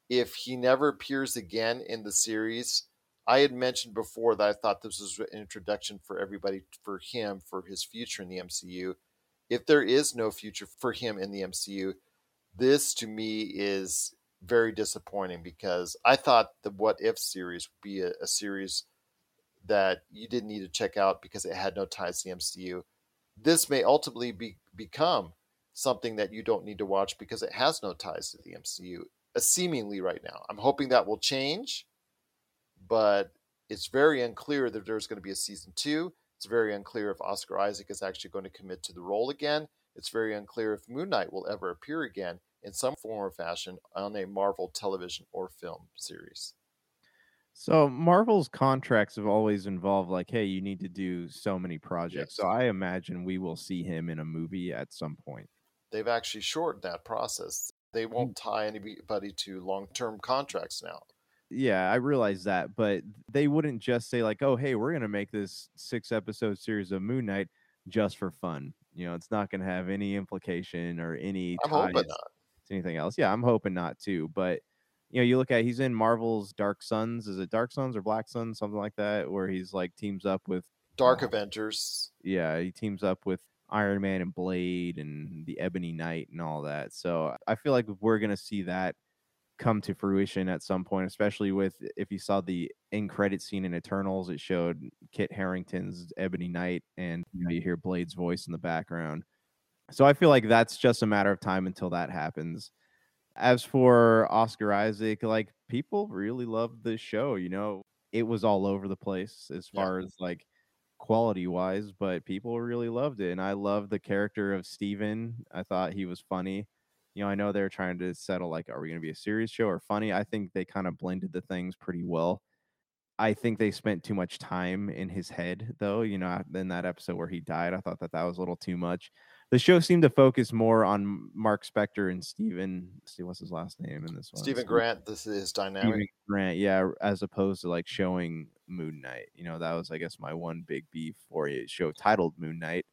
If he never appears again in the series, I had mentioned before that I thought this was an introduction for everybody for him for his future in the MCU. If there is no future for him in the MCU, this to me is very disappointing because I thought the What If series would be a, a series that you didn't need to check out because it had no ties to the MCU. This may ultimately be, become something that you don't need to watch because it has no ties to the MCU, seemingly right now. I'm hoping that will change, but it's very unclear that there's going to be a season two. It's very unclear if Oscar Isaac is actually going to commit to the role again. It's very unclear if Moon Knight will ever appear again in some form or fashion on a Marvel television or film series. So Marvel's contracts have always involved like, hey, you need to do so many projects. Yes. So I imagine we will see him in a movie at some point. They've actually shortened that process. They won't mm. tie anybody to long-term contracts now. Yeah, I realize that, but they wouldn't just say like, "Oh, hey, we're going to make this six-episode series of Moon Knight just for fun." You know, it's not going to have any implication or any I'm hoping not. to anything else. Yeah, I'm hoping not too, but you know, you look at he's in Marvel's Dark Suns. Is it Dark Suns or Black Suns, something like that, where he's like teams up with Dark uh, Avengers. Yeah, he teams up with Iron Man and Blade and the Ebony Knight and all that. So I feel like we're gonna see that come to fruition at some point, especially with if you saw the end credit scene in Eternals, it showed Kit Harington's Ebony Knight, and you know you hear Blade's voice in the background. So I feel like that's just a matter of time until that happens. As for Oscar Isaac, like people really loved this show. You know, it was all over the place as far yeah. as like quality wise, but people really loved it. And I love the character of Steven. I thought he was funny. You know, I know they're trying to settle like, are we going to be a serious show or funny? I think they kind of blended the things pretty well. I think they spent too much time in his head, though. You know, in that episode where he died, I thought that that was a little too much. The show seemed to focus more on Mark Spector and Steven. See, what's his last name in this one? Steven Grant. This is dynamic. Steven Grant, yeah, as opposed to like showing Moon Knight. You know, that was, I guess, my one big beef for a show titled Moon Knight.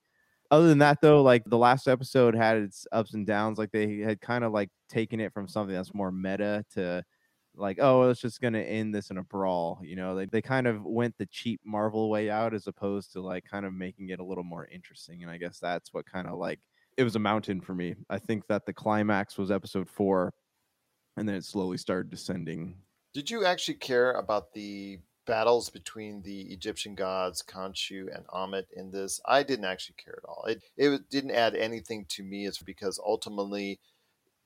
Other than that, though, like the last episode had its ups and downs. Like they had kind of like taken it from something that's more meta to like, oh, it's just gonna end this in a brawl. You know, they they kind of went the cheap Marvel way out as opposed to like kind of making it a little more interesting. And I guess that's what kind of like it was a mountain for me. I think that the climax was episode four, and then it slowly started descending. Did you actually care about the battles between the Egyptian gods Khonshu and Ammit in this? I didn't actually care at all. It it didn't add anything to me. It's because ultimately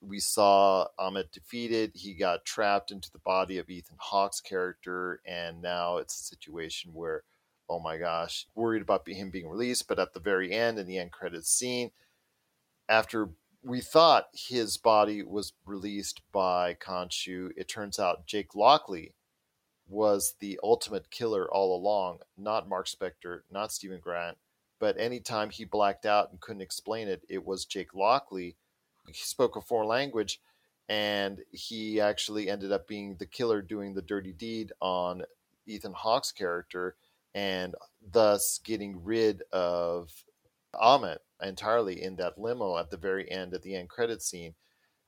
we saw Ammit defeated. He got trapped into the body of Ethan Hawke's character, and now it's a situation where, oh my gosh, worried about him being released. But at the very end, in the end credits scene, after we thought his body was released by Khonshu, it turns out Jake Lockley was the ultimate killer all along, not Mark Spector, not Steven Grant. But anytime he blacked out and couldn't explain it, it was Jake Lockley. He spoke a foreign language, and he actually ended up being the killer doing the dirty deed on Ethan Hawke's character, and thus getting rid of Ammit entirely in that limo at the very end, at the end credit scene.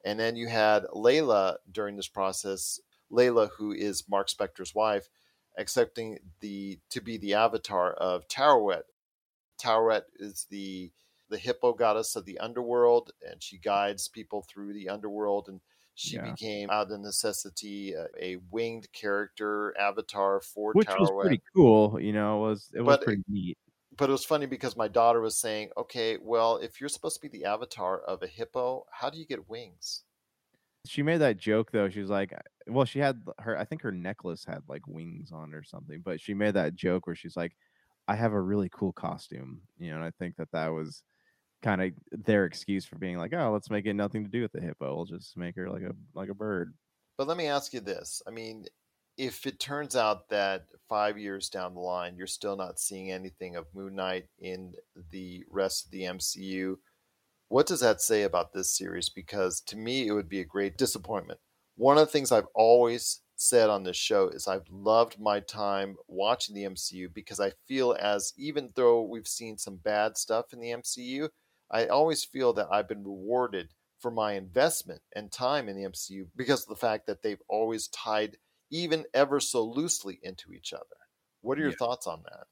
And then you had Layla during this process Layla, who is Mark Spector's wife, accepting the to be the avatar of Taweret. Taweret is the the hippo goddess of the underworld, and she guides people through the underworld. And she Yeah. became, out of necessity, a, a winged character avatar for Which Taweret. was pretty cool, you know. It was it was But- pretty neat. but it was funny because my daughter was saying, "Okay, well, if you're supposed to be the avatar of a hippo, how do you get wings?" She made that joke though. She was like, uh, well, she had her. I think her necklace had like wings on or something. But she made that joke where she's like, "I have a really cool costume," you know. And I think that that was kind of their excuse for being like, "Oh, let's make it nothing to do with the hippo. We'll just make her like a like a bird." But let me ask you this: I mean, if it turns out that five years down the line you're still not seeing anything of Moon Knight in the rest of the MCU, what does that say about this series? Because to me, it would be a great disappointment. One of the things I've always said on this show is I've loved my time watching the MCU because I feel as even though we've seen some bad stuff in the MCU, I always feel that I've been rewarded for my investment and time in the MCU because of the fact that they've always tied even ever so loosely into each other. What are your Yeah. thoughts on that?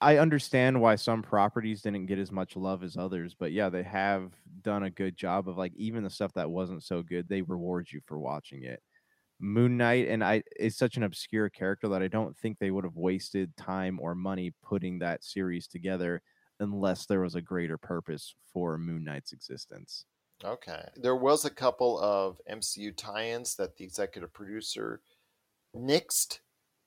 I understand why some properties didn't get as much love as others, but yeah, they have done a good job of like even the stuff that wasn't so good, they reward you for watching it. Moon Knight and I is such an obscure character that I don't think they would have wasted time or money putting that series together unless there was a greater purpose for Moon Knight's existence. Okay. There was a couple of MCU tie-ins that the executive producer nixed,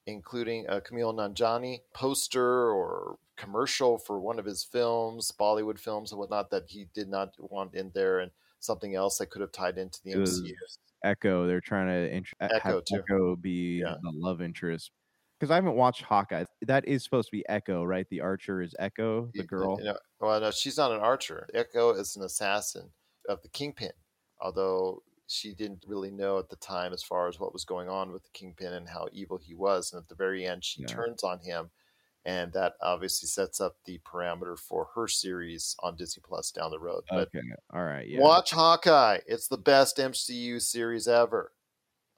including a Kumail Nanjiani poster or commercial for one of his films, Bollywood films and whatnot, that he did not want in there, and something else that could have tied into the It MCU. Echo, they're trying to int- uh, Echo, have too. Echo be Yeah. the love interest. Because I haven't watched Hawkeye. That is supposed to be Echo, right? The archer is Echo, the girl. You know, well, no, she's not an archer. Echo is an assassin of the Kingpin, although she didn't really know at the time as far as what was going on with the Kingpin and how evil he was. And at the very end, she Yeah. turns on him, and that obviously sets up the parameter for her series on Disney Plus down the road. But Okay, all right, yeah. watch Hawkeye; it's the best MCU series ever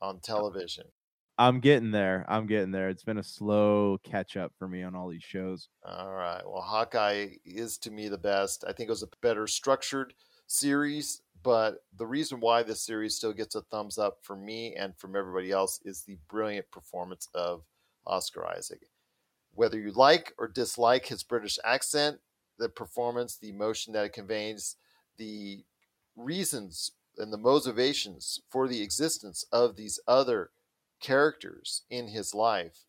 on television. I'm getting there. I'm getting there. It's been a slow catch up for me on all these shows. All right. Well, Hawkeye is to me the best. I think it was a better structured series, but the reason why this series still gets a thumbs up for me and from everybody else is the brilliant performance of Oscar Isaac. Whether you like or dislike his British accent, the performance, the emotion that it conveys, the reasons and the motivations for the existence of these other characters in his life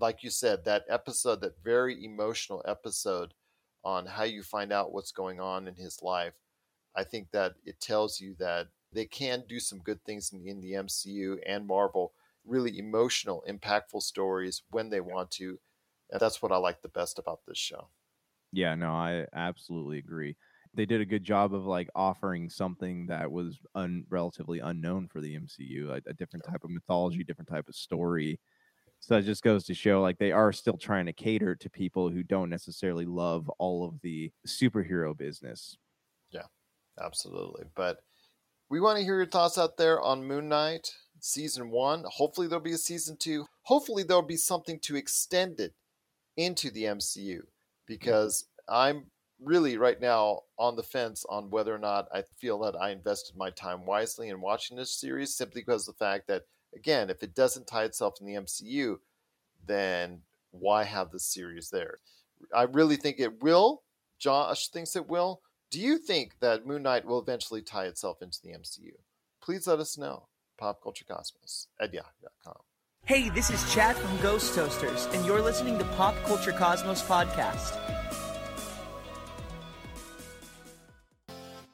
like you said, that episode, that very emotional episode on how you find out what's going on in his life, I think that it tells you that they can do some good things in, in the MCU and Marvel, really emotional, impactful stories when they want to. And that's what I like the best about this show. Yeah, no, I absolutely agree. They did a good job of like offering something that was un- relatively unknown for the MCU, a, a different type of mythology, different type of story. So it just goes to show like they are still trying to cater to people who don't necessarily love all of the superhero business. Yeah, absolutely. But we want to hear your thoughts out there on Moon Knight season one. Hopefully, there'll be a season two. Hopefully, there'll be something to extend it into the MCU mm-hmm. because I'm really right now on the fence on whether or not I feel that I invested my time wisely in watching this series simply because of the fact that, again, if it doesn't tie itself in the MCU, then why have the series there? I really think it will. Josh thinks it will. Do you think that Moon Knight will eventually tie itself into the MCU? Please let us know. PopCultureCosmos at yahoo.com. Hey, this is Chad from Ghost Toasters, and you're listening to Pop Culture Cosmos Podcast.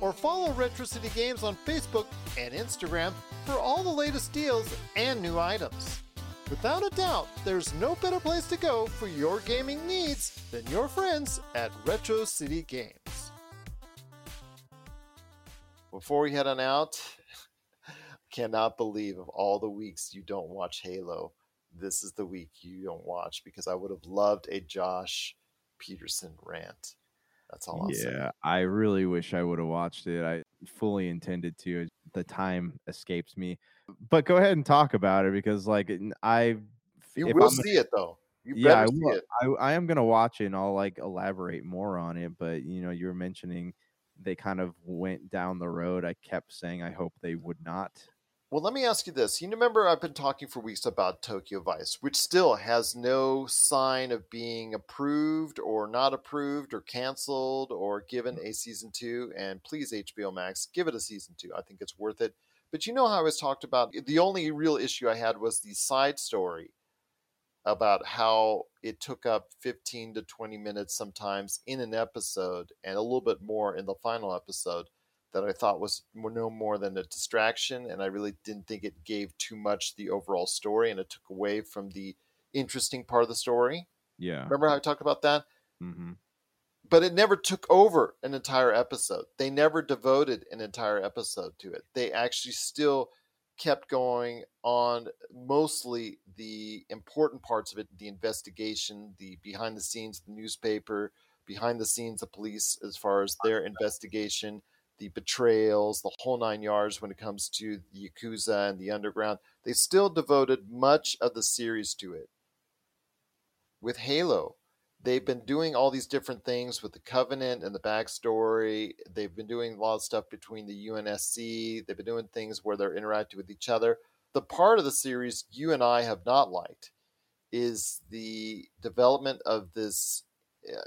or follow Retro City Games on Facebook and Instagram for all the latest deals and new items. Without a doubt, there's no better place to go for your gaming needs than your friends at Retro City Games. Before we head on out, I cannot believe of all the weeks you don't watch Halo, this is the week you don't watch because I would have loved a Josh Peterson rant. That's all I'll say. yeah, I really wish I would have watched it. I fully intended to. The time escapes me. But go ahead and talk about it because, like, I you will I'm- see it though. You yeah, I, will. I, I am gonna watch it and I'll like elaborate more on it. But you know, you were mentioning they kind of went down the road. I kept saying I hope they would not. Well, let me ask you this. You remember I've been talking for weeks about Tokyo Vice, which still has no sign of being approved or not approved or canceled or given mm. a season two. And please, HBO Max, give it a season two. I think it's worth it. But you know how I was talked about? The only real issue I had was the side story about how it took up 15 to 20 minutes sometimes in an episode and a little bit more in the final episode that I thought was no more than a distraction. And I really didn't think it gave too much the overall story and it took away from the interesting part of the story. Yeah. Remember how I talked about that? hmm But it never took over an entire episode. They never devoted an entire episode to it. They actually still kept going on mostly the important parts of it the investigation, the behind the scenes, the newspaper, behind the scenes, the police, as far as their investigation, the betrayals, the whole nine yards when it comes to the Yakuza and the underground. They still devoted much of the series to it. With Halo, they've been doing all these different things with the Covenant and the backstory. They've been doing a lot of stuff between the UNSC. They've been doing things where they're interacting with each other. The part of the series you and I have not liked is the development of this.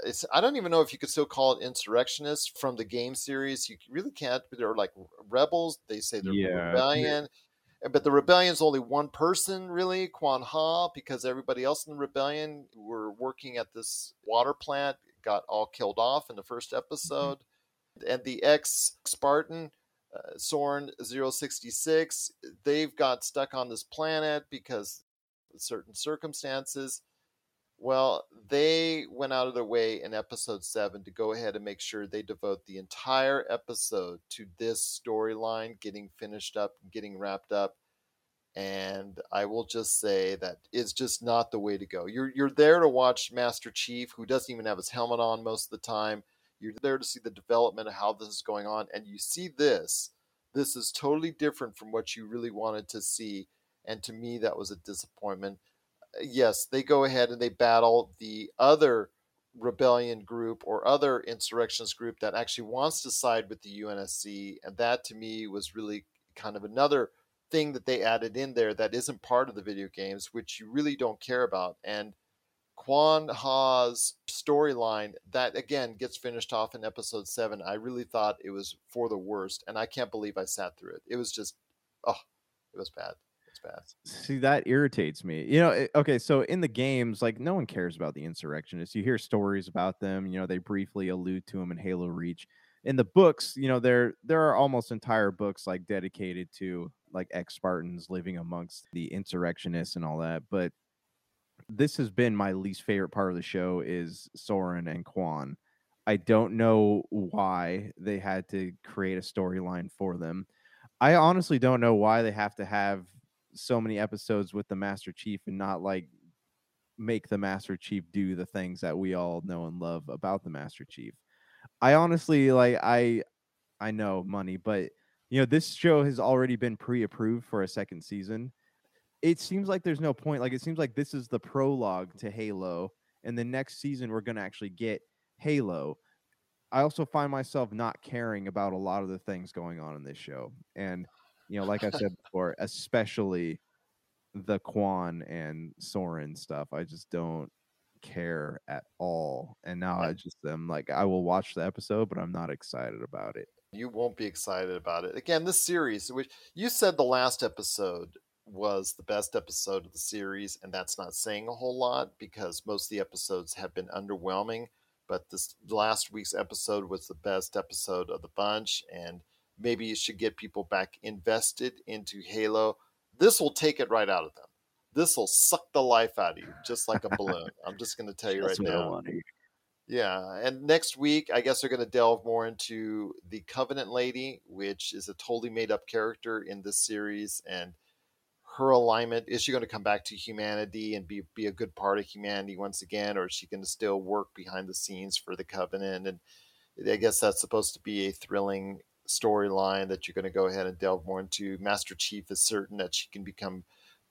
It's I don't even know if you could still call it insurrectionists from the game series. You really can't. They're like rebels. They say they're Yeah. rebellion. But the rebellion's only one person, really, Kwan Ha, because everybody else in the rebellion were working at this water plant got all killed off in the first episode. And the ex Spartan, uh, Soren 066, they've got stuck on this planet because of certain circumstances. Well, they went out of their way in episode seven to go ahead and make sure they devote the entire episode to this storyline getting finished up getting wrapped up. And I will just say that it's just not the way to go. You're you're there to watch Master Chief, who doesn't even have his helmet on most of the time. You're there to see the development of how this is going on, and you see this. This is totally different from what you really wanted to see, and to me, that was a disappointment yes, they go ahead and they battle the other rebellion group or other insurrectionist group that actually wants to side with the UNSC. And that to me was really kind of another thing that they added in there that isn't part of the video games, which you really don't care about. And Kwan Ha's storyline that again gets finished off in episode seven. I really thought it was for the worst, and I can't believe I sat through it. It was just, oh, it was bad. See, that irritates me. You know, it- okay, so in the games, like no one cares about the insurrectionists. You hear stories about them, you know, they briefly allude to them in Halo Reach. In the books, you know, there there are almost entire books like dedicated to like ex Spartans living amongst the insurrectionists and all that. But this has been my least favorite part of the show is Soren and Kwan. I don't know why they had to create a storyline for them. I honestly don't know why they have to have so many episodes with the Master Chief and not like make the Master Chief do the things that we all know and love about the Master Chief. I honestly like I I know money, but you know this show has already been pre-approved for a second season. It seems like there's no point. Like it seems like this is the prologue to Halo, and the next season we're gonna actually get Halo. I also find myself not caring about a lot of the things going on in this show, and you know, like I said before, especially the Kwan and Soren stuff. I just don't care at all. And now I just am like, I will watch the episode, but I'm not excited about it. You won't be excited about it. Again, this series, which you said the last episode was the best episode of the series, and that's not saying a whole lot because most of the episodes have been underwhelming. But this last week's episode was the best episode of the bunch, and maybe it should get people back invested into Halo. This will take it right out of them. This will suck the life out of you, just like a balloon. I'm just going to tell you right That's I now. Yeah, and next week, I guess they're going to delve more into the Covenant Lady, which is a totally made up character in this series, and her alignment. Is she going to come back to humanity and be be a good part of humanity once again, or is she going to still work behind the scenes for the Covenant? And I guess that's supposed to be a thrilling storyline that you're going to go ahead and delve more into. Master Chief is certain that she can become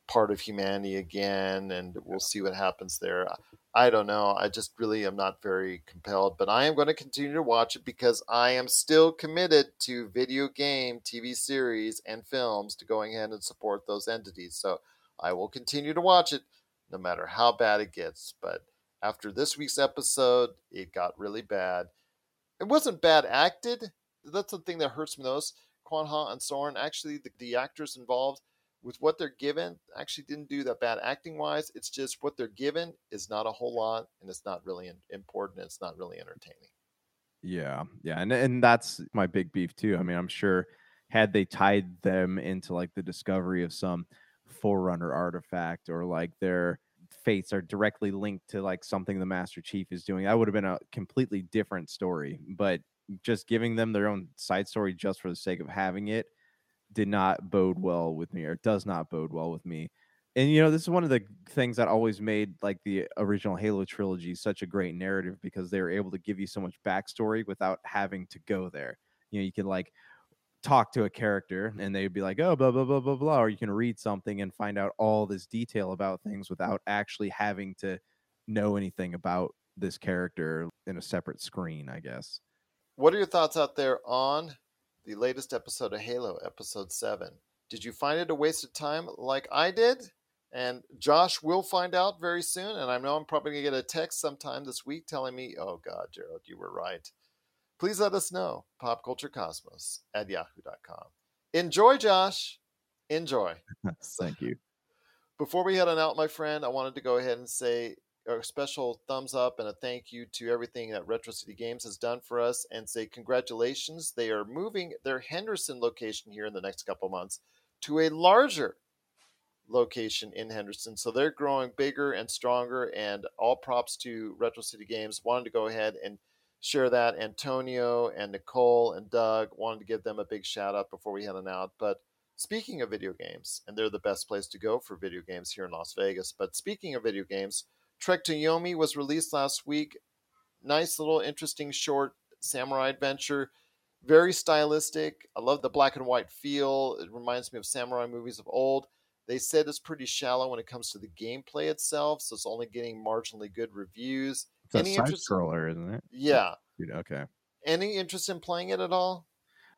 part of humanity again, and we'll see what happens there. I don't know. I just really am not very compelled, but I am going to continue to watch it because I am still committed to video game, TV series, and films to going ahead and support those entities. So I will continue to watch it no matter how bad it gets. But after this week's episode, it got really bad. It wasn't bad acted. That's the thing that hurts me most. Kwan Ha and Soren, actually, the, the actors involved, with what they're given, actually didn't do that bad acting wise. It's just what they're given is not a whole lot, and it's not really important. It's not really entertaining. Yeah, yeah, and and that's my big beef too. I mean, I'm sure had they tied them into like the discovery of some forerunner artifact or like their fates are directly linked to like something the Master Chief is doing, that would have been a completely different story. But just giving them their own side story just for the sake of having it did not bode well with me or does not bode well with me. And you know, this is one of the things that always made like the original Halo trilogy such a great narrative because they were able to give you so much backstory without having to go there. You know, you can like talk to a character and they'd be like, oh, blah, blah, blah, blah, blah. Or you can read something and find out all this detail about things without actually having to know anything about this character in a separate screen, I guess. What are your thoughts out there on the latest episode of Halo, episode 7? Did you find it a waste of time like I did? And Josh will find out very soon. And I know I'm probably going to get a text sometime this week telling me, oh, God, Gerald, you were right. Please let us know. Popculturecosmos at yahoo.com. Enjoy, Josh. Enjoy. Thank you. Before we head on out, my friend, I wanted to go ahead and say a special thumbs up and a thank you to everything that Retro City Games has done for us and say congratulations. They are moving their Henderson location here in the next couple months to a larger location in Henderson. So they're growing bigger and stronger and all props to Retro City Games. Wanted to go ahead and share that. Antonio and Nicole and Doug wanted to give them a big shout out before we head on out. But speaking of video games, and they're the best place to go for video games here in Las Vegas. But speaking of video games, Trek to Yomi was released last week. Nice little interesting short samurai adventure. Very stylistic. I love the black and white feel. It reminds me of samurai movies of old. They said it's pretty shallow when it comes to the gameplay itself, so it's only getting marginally good reviews. It's a Any side interest? scroller, isn't it? Yeah. Dude, okay. Any interest in playing it at all?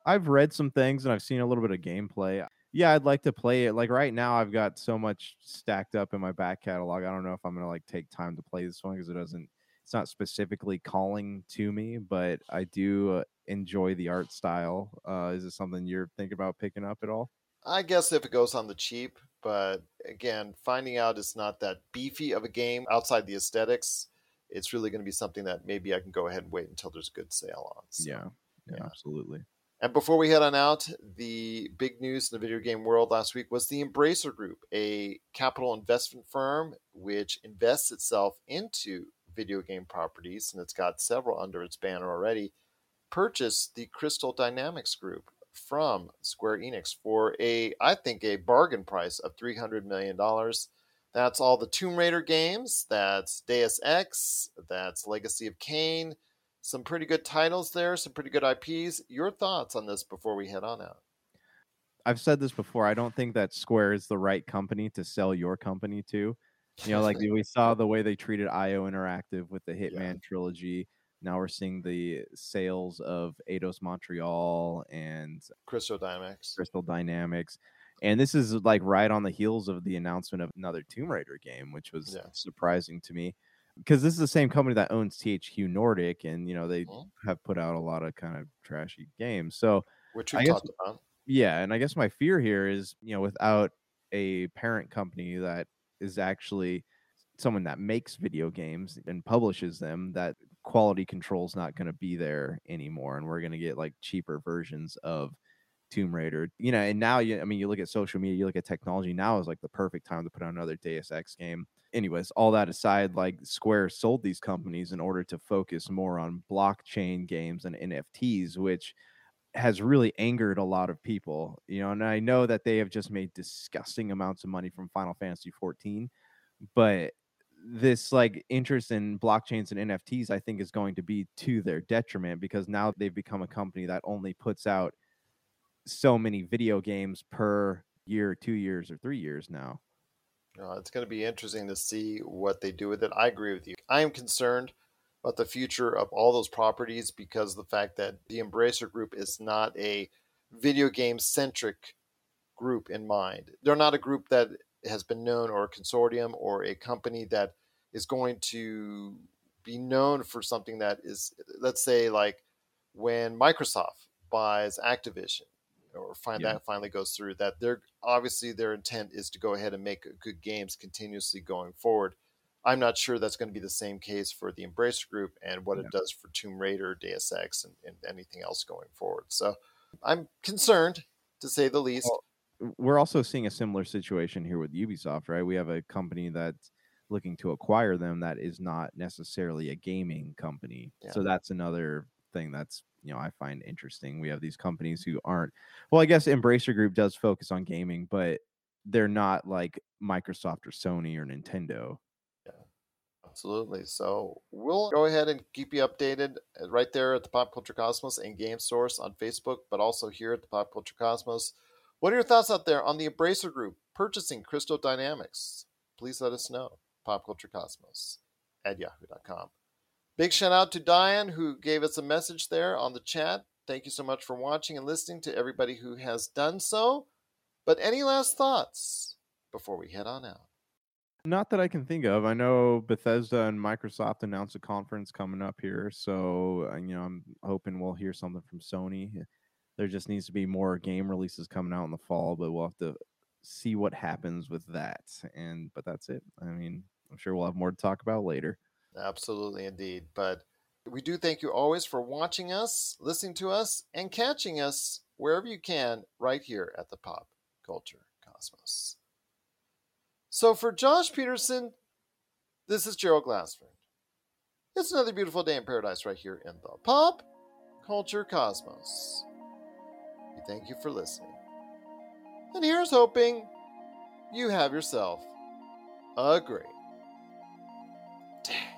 I've read some things and I've seen a little bit of gameplay. Yeah, I'd like to play it. Like right now, I've got so much stacked up in my back catalog. I don't know if I'm gonna like take time to play this one because it doesn't. It's not specifically calling to me, but I do uh, enjoy the art style. Uh, is it something you're thinking about picking up at all? I guess if it goes on the cheap, but again, finding out it's not that beefy of a game outside the aesthetics, it's really going to be something that maybe I can go ahead and wait until there's a good sale on. So, yeah, yeah, yeah. absolutely. And before we head on out, the big news in the video game world last week was the Embracer Group, a capital investment firm which invests itself into video game properties, and it's got several under its banner already, purchased the Crystal Dynamics Group from Square Enix for a, I think, a bargain price of $300 million. That's all the Tomb Raider games, that's Deus Ex, that's Legacy of Kain, some pretty good titles there, some pretty good IPs. Your thoughts on this before we head on out? I've said this before. I don't think that Square is the right company to sell your company to. You know, like we saw the way they treated IO Interactive with the Hitman yeah. trilogy. Now we're seeing the sales of Eidos Montreal and Crystal Dynamics. Crystal Dynamics. And this is like right on the heels of the announcement of another Tomb Raider game, which was yeah. surprising to me because this is the same company that owns THQ Nordic, and you know they mm-hmm. have put out a lot of kind of trashy games. So, which we talked about, yeah. And I guess my fear here is, you know, without a parent company that is actually someone that makes video games and publishes them, that quality control is not going to be there anymore, and we're going to get like cheaper versions of Tomb Raider. You know, and now you, I mean, you look at social media, you look at technology. Now is like the perfect time to put out another Deus Ex game anyways, all that aside, like Square sold these companies in order to focus more on blockchain games and NFTs, which has really angered a lot of people. You know, and I know that they have just made disgusting amounts of money from Final Fantasy 14, but this like interest in blockchains and NFTs, I think, is going to be to their detriment because now they've become a company that only puts out so many video games per year, two years, or three years now. Uh, it's going to be interesting to see what they do with it. I agree with you. I am concerned about the future of all those properties because the fact that the Embracer Group is not a video game centric group in mind. They're not a group that has been known or a consortium or a company that is going to be known for something that is, let's say, like when Microsoft buys Activision or find yeah. that finally goes through that they're obviously their intent is to go ahead and make good games continuously going forward i'm not sure that's going to be the same case for the embracer group and what yeah. it does for tomb raider deus ex and, and, anything else going forward so i'm concerned to say the least well, we're also seeing a similar situation here with ubisoft right we have a company that's looking to acquire them that is not necessarily a gaming company yeah. so that's another thing that's you know I find interesting. We have these companies who aren't well, I guess Embracer Group does focus on gaming, but they're not like Microsoft or Sony or Nintendo. Yeah, absolutely. So we'll go ahead and keep you updated uh, right there at the Pop Culture Cosmos and Game Source on Facebook, but also here at the Pop Culture Cosmos. What are your thoughts out there on the Embracer Group purchasing Crystal Dynamics? Please let us know. Pop Culture Cosmos at yahoo.com. Big shout out to Diane who gave us a message there on the chat. Thank you so much for watching and listening to everybody who has done so. But any last thoughts before we head on out? Not that I can think of. I know Bethesda and Microsoft announced a conference coming up here, so uh, you know I'm hoping we'll hear something from Sony. There just needs to be more game releases coming out in the fall, but we'll have to see what happens with that. And but that's it. I mean, I'm sure we'll have more to talk about later. Absolutely, indeed. But we do thank you always for watching us, listening to us, and catching us wherever you can right here at the Pop Culture Cosmos. So for Josh Peterson, this is Gerald Glassford. It's another beautiful day in paradise right here in the Pop Culture Cosmos. We thank you for listening. And here's hoping you have yourself a great day.